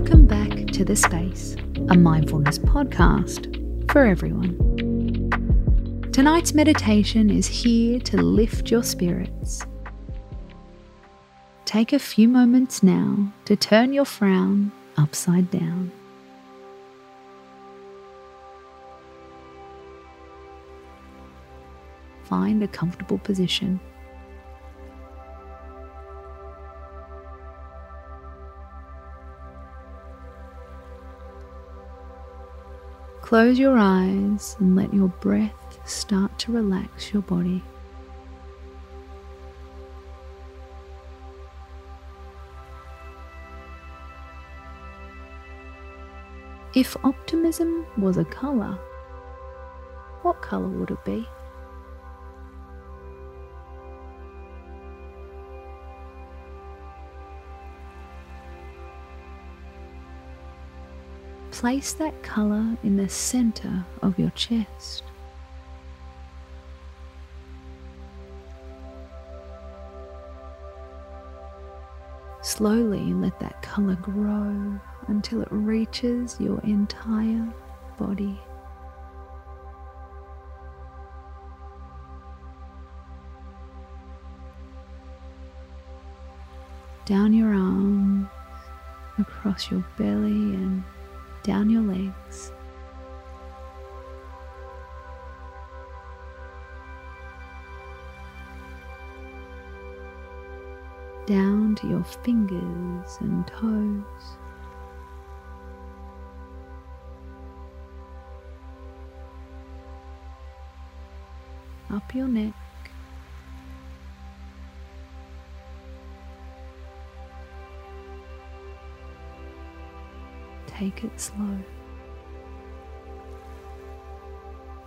Welcome back to The Space, a mindfulness podcast for everyone. Tonight's meditation is here to lift your spirits. Take a few moments now to turn your frown upside down. Find a comfortable position. Close your eyes and let your breath start to relax your body. If optimism was a colour, what colour would it be? Place that colour in the centre of your chest. Slowly let that colour grow until it reaches your entire body. Down your arms, across your belly, and down your legs. Down to your fingers and toes. Up your neck. Take it slow.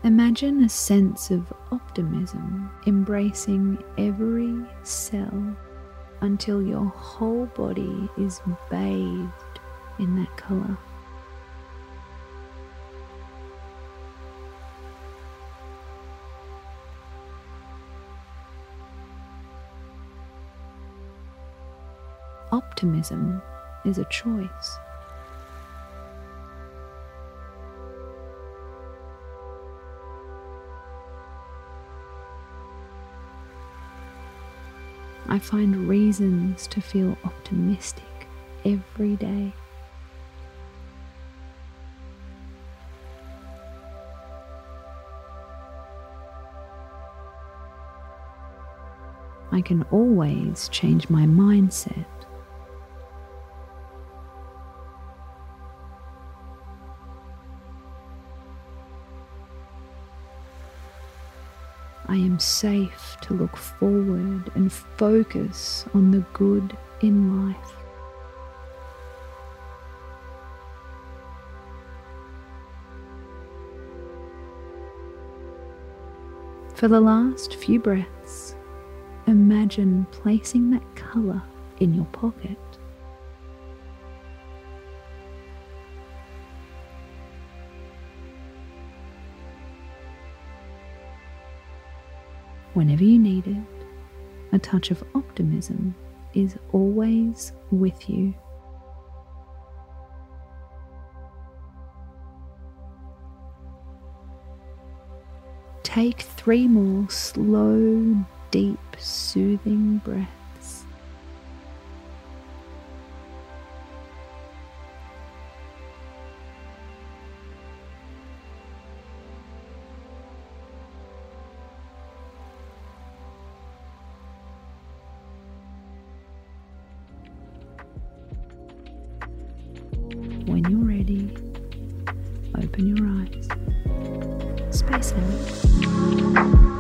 Imagine a sense of optimism embracing every cell until your whole body is bathed in that colour. Optimism is a choice. I find reasons to feel optimistic every day. I can always change my mindset. I am safe to look forward and focus on the good in life. For the last few breaths, imagine placing that colour in your pocket. Whenever you need it, a touch of optimism is always with you. Take three more slow, deep, soothing breaths. When you're ready, open your eyes. Space out.